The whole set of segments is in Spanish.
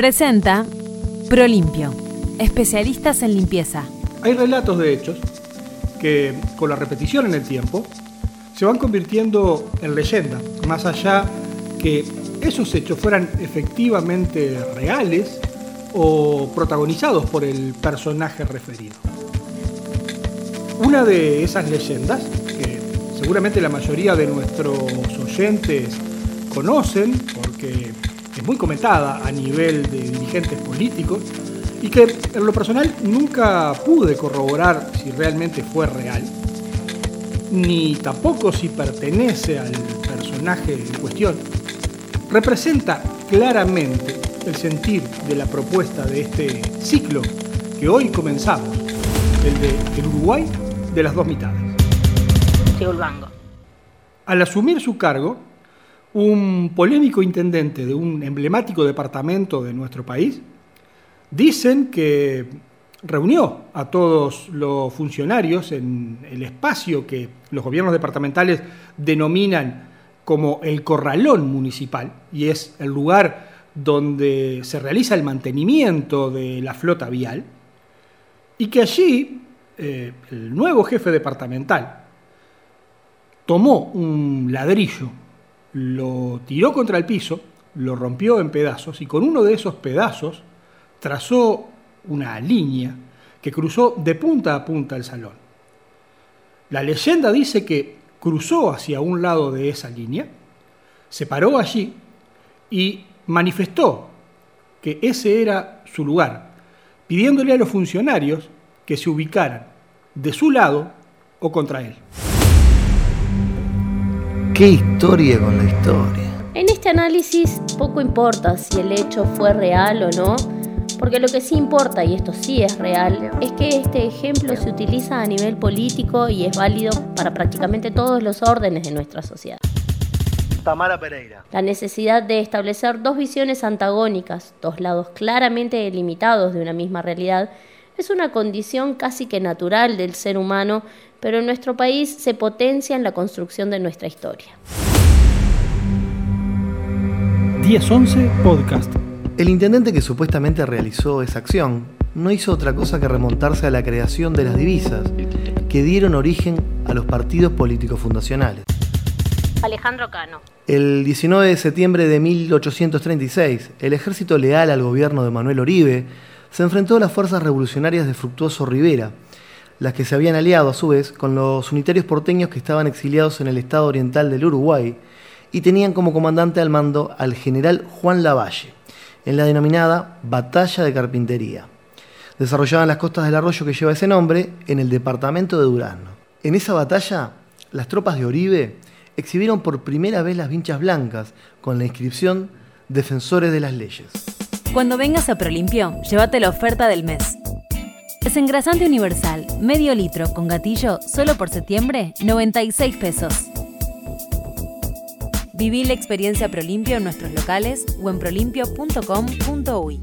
Presenta Prolimpio, especialistas en limpieza. Hay relatos de hechos que con la repetición en el tiempo se van convirtiendo en leyenda, más allá que esos hechos fueran efectivamente reales o protagonizados por el personaje referido. Una de esas leyendas, que seguramente la mayoría de nuestros oyentes conocen, porque es muy comentada a nivel de dirigentes políticos, y que en lo personal nunca pude corroborar si realmente fue real, ni tampoco si pertenece al personaje en cuestión, representa claramente el sentir de la propuesta de este ciclo que hoy comenzamos, el de el Uruguay de las dos mitades. Al asumir su cargo, un polémico intendente de un emblemático departamento de nuestro país, dicen que reunió a todos los funcionarios en el espacio que los gobiernos departamentales denominan como el corralón municipal, y es el lugar donde se realiza el mantenimiento de la flota vial, y que allí eh, el nuevo jefe departamental tomó un ladrillo, lo tiró contra el piso, lo rompió en pedazos y con uno de esos pedazos trazó una línea que cruzó de punta a punta el salón. La leyenda dice que cruzó hacia un lado de esa línea, se paró allí y manifestó que ese era su lugar, pidiéndole a los funcionarios que se ubicaran de su lado o contra él. ¿Qué historia con la historia? En este análisis poco importa si el hecho fue real o no, porque lo que sí importa, y esto sí es real, es que este ejemplo se utiliza a nivel político y es válido para prácticamente todos los órdenes de nuestra sociedad. Tamara Pereira. La necesidad de establecer dos visiones antagónicas, dos lados claramente delimitados de una misma realidad, es una condición casi que natural del ser humano, pero en nuestro país se potencia en la construcción de nuestra historia. 1011 Podcast. El intendente que supuestamente realizó esa acción no hizo otra cosa que remontarse a la creación de las divisas que dieron origen a los partidos políticos fundacionales. Alejandro Cano. El 19 de septiembre de 1836, el ejército leal al gobierno de Manuel Oribe se enfrentó a las fuerzas revolucionarias de Fructuoso Rivera, las que se habían aliado a su vez con los unitarios porteños que estaban exiliados en el estado oriental del Uruguay y tenían como comandante al mando al general Juan Lavalle en la denominada Batalla de Carpintería. Desarrollaban las costas del arroyo que lleva ese nombre en el departamento de Durazno. En esa batalla, las tropas de Oribe exhibieron por primera vez las vinchas blancas con la inscripción Defensores de las Leyes. Cuando vengas a Prolimpio, llévate la oferta del mes. Desengrasante universal, medio litro con gatillo, solo por septiembre, 96 pesos. Viví la experiencia Prolimpio en nuestros locales o en prolimpio.com.uy.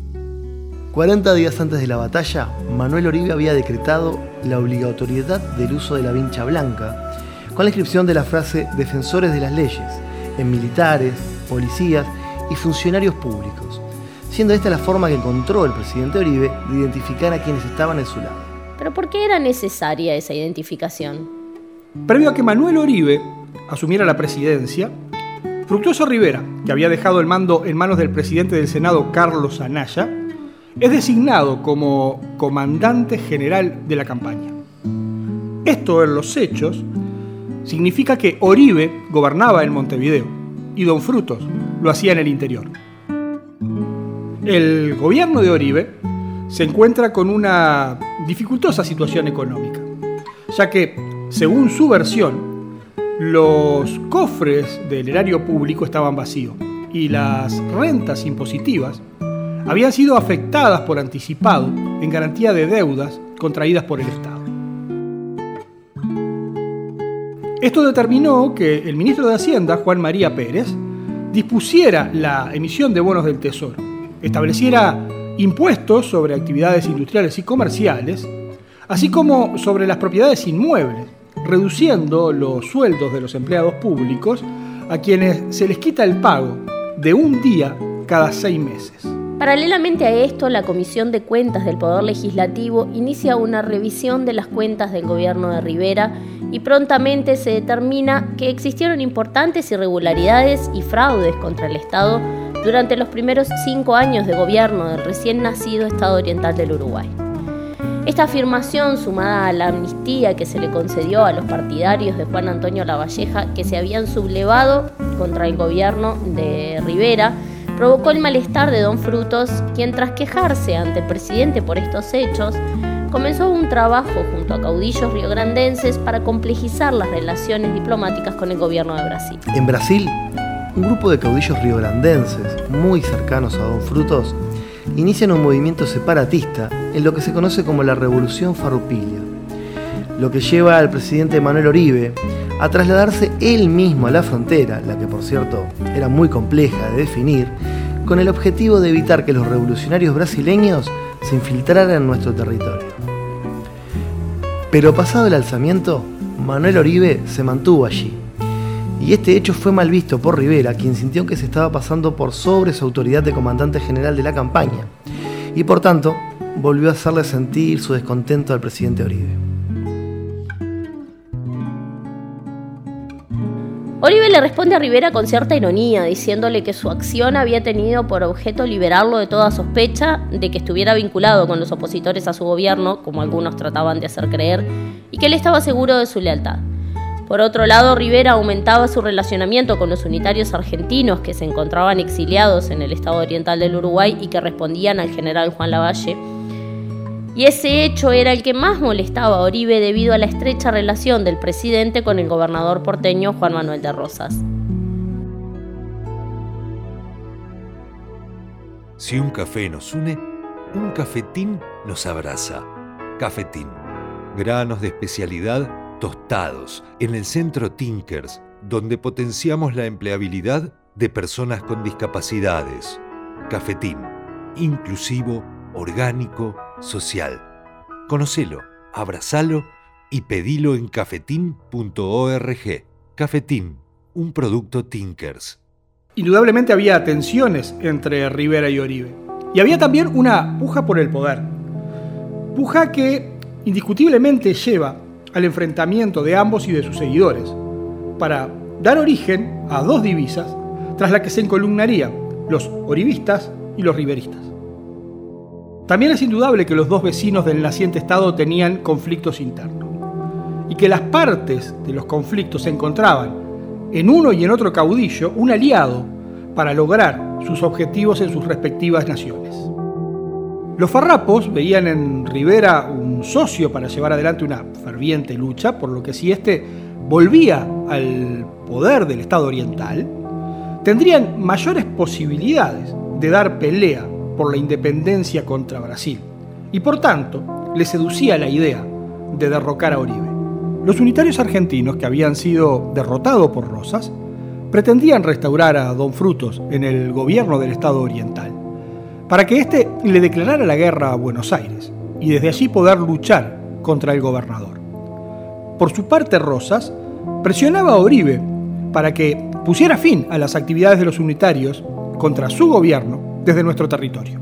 40 días antes de la batalla, Manuel Oribe había decretado la obligatoriedad del uso de la vincha blanca, con la inscripción de la frase Defensores de las leyes, en militares, policías y funcionarios públicos, siendo esta la forma que encontró el presidente Oribe de identificar a quienes estaban en su lado. Pero ¿por qué era necesaria esa identificación? Previo a que Manuel Oribe asumiera la presidencia, Fructuoso Rivera, que había dejado el mando en manos del presidente del Senado Carlos Anaya, es designado como comandante general de la campaña. Esto en los hechos significa que Oribe gobernaba en Montevideo y Don Frutos lo hacía en el interior. El gobierno de Oribe se encuentra con una dificultosa situación económica, ya que, según su versión, los cofres del erario público estaban vacíos y las rentas impositivas habían sido afectadas por anticipado en garantía de deudas contraídas por el Estado. Esto determinó que el ministro de Hacienda, Juan María Pérez, dispusiera la emisión de bonos del Tesoro, estableciera impuestos sobre actividades industriales y comerciales, así como sobre las propiedades inmuebles, reduciendo los sueldos de los empleados públicos a quienes se les quita el pago de un día cada seis meses. Paralelamente a esto, la Comisión de Cuentas del Poder Legislativo inicia una revisión de las cuentas del gobierno de Rivera y prontamente se determina que existieron importantes irregularidades y fraudes contra el Estado durante los primeros cinco años de gobierno del recién nacido Estado Oriental del Uruguay. Esta afirmación, sumada a la amnistía que se le concedió a los partidarios de Juan Antonio Lavalleja que se habían sublevado contra el gobierno de Rivera, provocó el malestar de Don Frutos, quien tras quejarse ante el presidente por estos hechos, comenzó un trabajo junto a caudillos riograndenses para complejizar las relaciones diplomáticas con el gobierno de Brasil. En Brasil, un grupo de caudillos riograndenses muy cercanos a Don Frutos inician un movimiento separatista en lo que se conoce como la Revolución Farroupilha, lo que lleva al presidente Manuel Oribe a trasladarse él mismo a la frontera, la que por cierto era muy compleja de definir, con el objetivo de evitar que los revolucionarios brasileños se infiltraran en nuestro territorio. Pero pasado el alzamiento, Manuel Oribe se mantuvo allí. Y este hecho fue mal visto por Rivera, quien sintió que se estaba pasando por sobre su autoridad de comandante general de la campaña, y por tanto volvió a hacerle sentir su descontento al presidente Oribe. Oribe le responde a Rivera con cierta ironía, diciéndole que su acción había tenido por objeto liberarlo de toda sospecha de que estuviera vinculado con los opositores a su gobierno, como algunos trataban de hacer creer, y que él estaba seguro de su lealtad. Por otro lado, Rivera aumentaba su relacionamiento con los unitarios argentinos que se encontraban exiliados en el estado oriental del Uruguay y que respondían al general Juan Lavalle, y ese hecho era el que más molestaba a Oribe debido a la estrecha relación del presidente con el gobernador porteño Juan Manuel de Rosas. Si un café nos une, un cafetín nos abraza. Cafetín. Granos de especialidad tostados en el centro Tinkers, donde potenciamos la empleabilidad de personas con discapacidades. Cafetín. Inclusivo, orgánico, social. Conocelo, abrazalo y pedilo en cafetín.org. Cafetín, un producto Tinkers. Indudablemente había tensiones entre Rivera y Oribe. Y había también una puja por el poder. Puja que indiscutiblemente lleva al enfrentamiento de ambos y de sus seguidores, para dar origen a dos divisas tras las que se encolumnarían los oribistas y los riveristas. También es indudable que los dos vecinos del naciente Estado tenían conflictos internos y que las partes de los conflictos encontraban en uno y en otro caudillo un aliado para lograr sus objetivos en sus respectivas naciones. Los farrapos veían en Rivera un socio para llevar adelante una ferviente lucha, por lo que si éste volvía al poder del Estado oriental, tendrían mayores posibilidades de dar pelea por la independencia contra Brasil, y por tanto le seducía la idea de derrocar a Oribe. Los unitarios argentinos que habían sido derrotados por Rosas pretendían restaurar a Don Frutos en el gobierno del Estado Oriental, para que éste le declarara la guerra a Buenos Aires y desde allí poder luchar contra el gobernador. Por su parte, Rosas presionaba a Oribe para que pusiera fin a las actividades de los unitarios contra su gobierno desde nuestro territorio.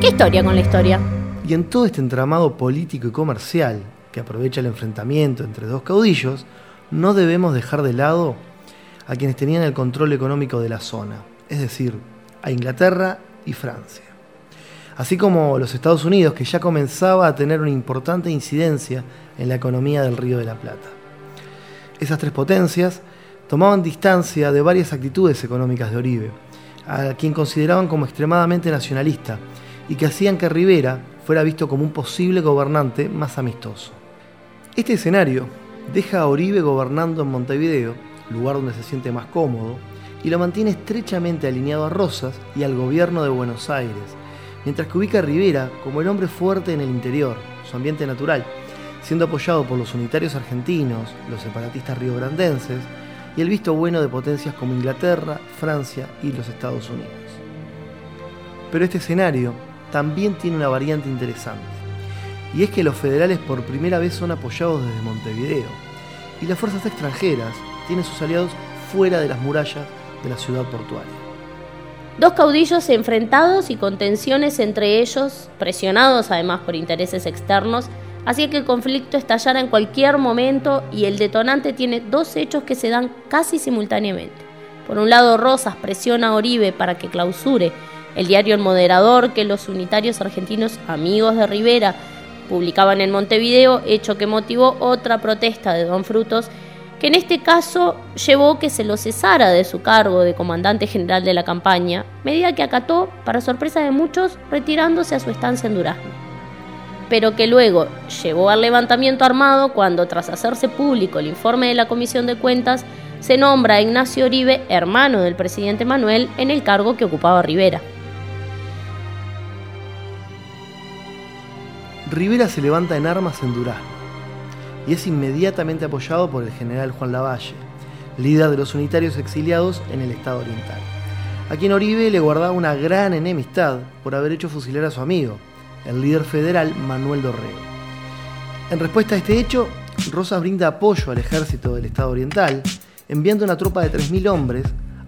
¿Qué historia con la historia? Y en todo este entramado político y comercial que aprovecha el enfrentamiento entre dos caudillos, no debemos dejar de lado a quienes tenían el control económico de la zona, es decir, a Inglaterra y Francia. Así como los Estados Unidos, que ya comenzaba a tener una importante incidencia en la economía del Río de la Plata. Esas tres potencias tomaban distancia de varias actitudes económicas de Oribe, a quien consideraban como extremadamente nacionalista y que hacían que Rivera fuera visto como un posible gobernante más amistoso. Este escenario deja a Oribe gobernando en Montevideo, lugar donde se siente más cómodo, y lo mantiene estrechamente alineado a Rosas y al gobierno de Buenos Aires, mientras que ubica a Rivera como el hombre fuerte en el interior, su ambiente natural, siendo apoyado por los unitarios argentinos, los separatistas riograndenses, y el visto bueno de potencias como Inglaterra, Francia y los Estados Unidos. Pero este escenario también tiene una variante interesante, y es que los federales por primera vez son apoyados desde Montevideo, y las fuerzas extranjeras tienen sus aliados fuera de las murallas de la ciudad portuaria. Dos caudillos enfrentados y con tensiones entre ellos, presionados además por intereses externos, hacía que el conflicto estallara en cualquier momento y el detonante tiene dos hechos que se dan casi simultáneamente. Por un lado, Rosas presiona a Oribe para que clausure el diario El Moderador que los unitarios argentinos amigos de Rivera publicaban en Montevideo, hecho que motivó otra protesta de Don Frutos, que en este caso llevó que se lo cesara de su cargo de comandante general de la campaña, medida que acató, para sorpresa de muchos, retirándose a su estancia en Durazno. Pero que luego llevó al levantamiento armado cuando, tras hacerse público el informe de la Comisión de Cuentas, se nombra a Ignacio Oribe, hermano del presidente Manuel, en el cargo que ocupaba Rivera. Rivera se levanta en armas en Durazno y es inmediatamente apoyado por el general Juan Lavalle, líder de los unitarios exiliados en el estado oriental, a quien Oribe le guardaba una gran enemistad por haber hecho fusilar a su amigo, el líder federal Manuel Dorrego. En respuesta a este hecho, Rosas brinda apoyo al ejército del estado oriental, enviando una tropa de 3.000 hombres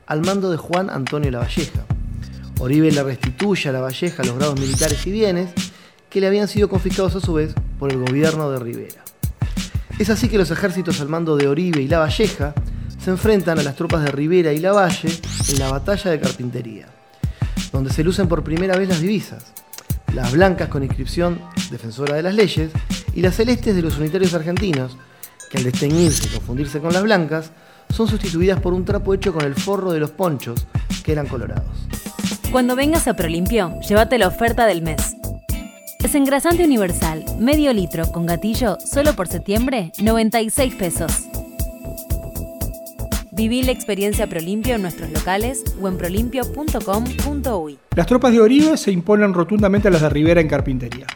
al mando de Juan Antonio Lavalleja. Oribe le restituye a Lavalleja los grados militares y bienes que le habían sido confiscados a su vez por el gobierno de Rivera. Es así que los ejércitos al mando de Oribe y Lavalleja se enfrentan a las tropas de Rivera y Lavalle en la batalla de Carpintería, donde se lucen por primera vez las divisas, las blancas con inscripción defensora de las leyes y las celestes de los unitarios argentinos, que al desteñirse y confundirse con las blancas, son sustituidas por un trapo hecho con el forro de los ponchos, que eran colorados. Cuando vengas a Prolimpio, llévate la oferta del mes. Desengrasante universal, medio litro con gatillo, solo por septiembre, 96 pesos. Viví la experiencia Prolimpio en nuestros locales o en prolimpio.com.uy. Las tropas de Oribe se imponen rotundamente a las de Rivera en Carpintería.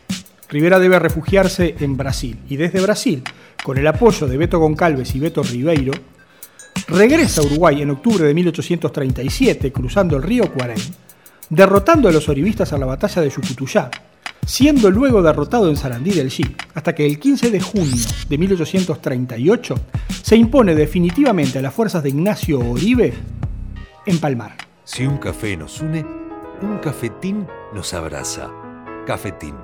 Rivera debe refugiarse en Brasil y desde Brasil, con el apoyo de Beto Goncalves y Beto Ribeiro, regresa a Uruguay en octubre de 1837 cruzando el río Cuarén, derrotando a los oribistas en la batalla de Yucutuyá, siendo luego derrotado en Sarandí del G, hasta que el 15 de junio de 1838 se impone definitivamente a las fuerzas de Ignacio Oribe en Palmar. Si un café nos une, un cafetín nos abraza. Cafetín.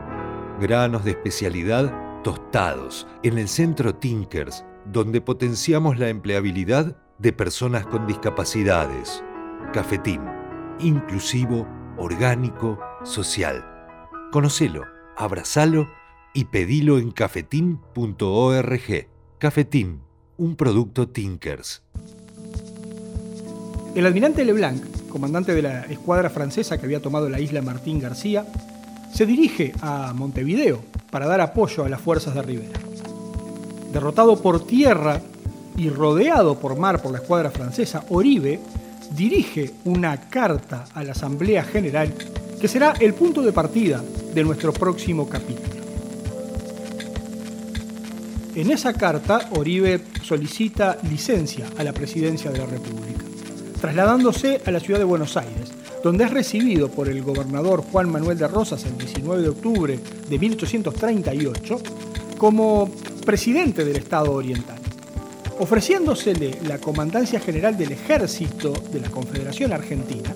Granos de especialidad tostados en el centro Tinkers, donde potenciamos la empleabilidad de personas con discapacidades. Cafetín. Inclusivo, orgánico, social Conocelo, abrazalo y pedilo en cafetín.org. Cafetín, un producto Tinkers. El almirante Leblanc, comandante de la escuadra francesa que había tomado la isla Martín García, se dirige a Montevideo para dar apoyo a las fuerzas de Rivera. Derrotado por tierra y rodeado por mar por la escuadra francesa, Oribe dirige una carta a la Asamblea General que será el punto de partida de nuestro próximo capítulo. En esa carta, Oribe solicita licencia a la presidencia de la República, trasladándose a la ciudad de Buenos Aires, donde es recibido por el gobernador Juan Manuel de Rosas el 19 de octubre de 1838 como presidente del Estado Oriental, ofreciéndosele la comandancia general del ejército de la Confederación Argentina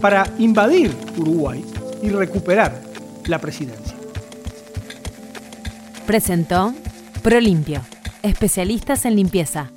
para invadir Uruguay y recuperar la presidencia. Presentó Prolimpio, especialistas en limpieza.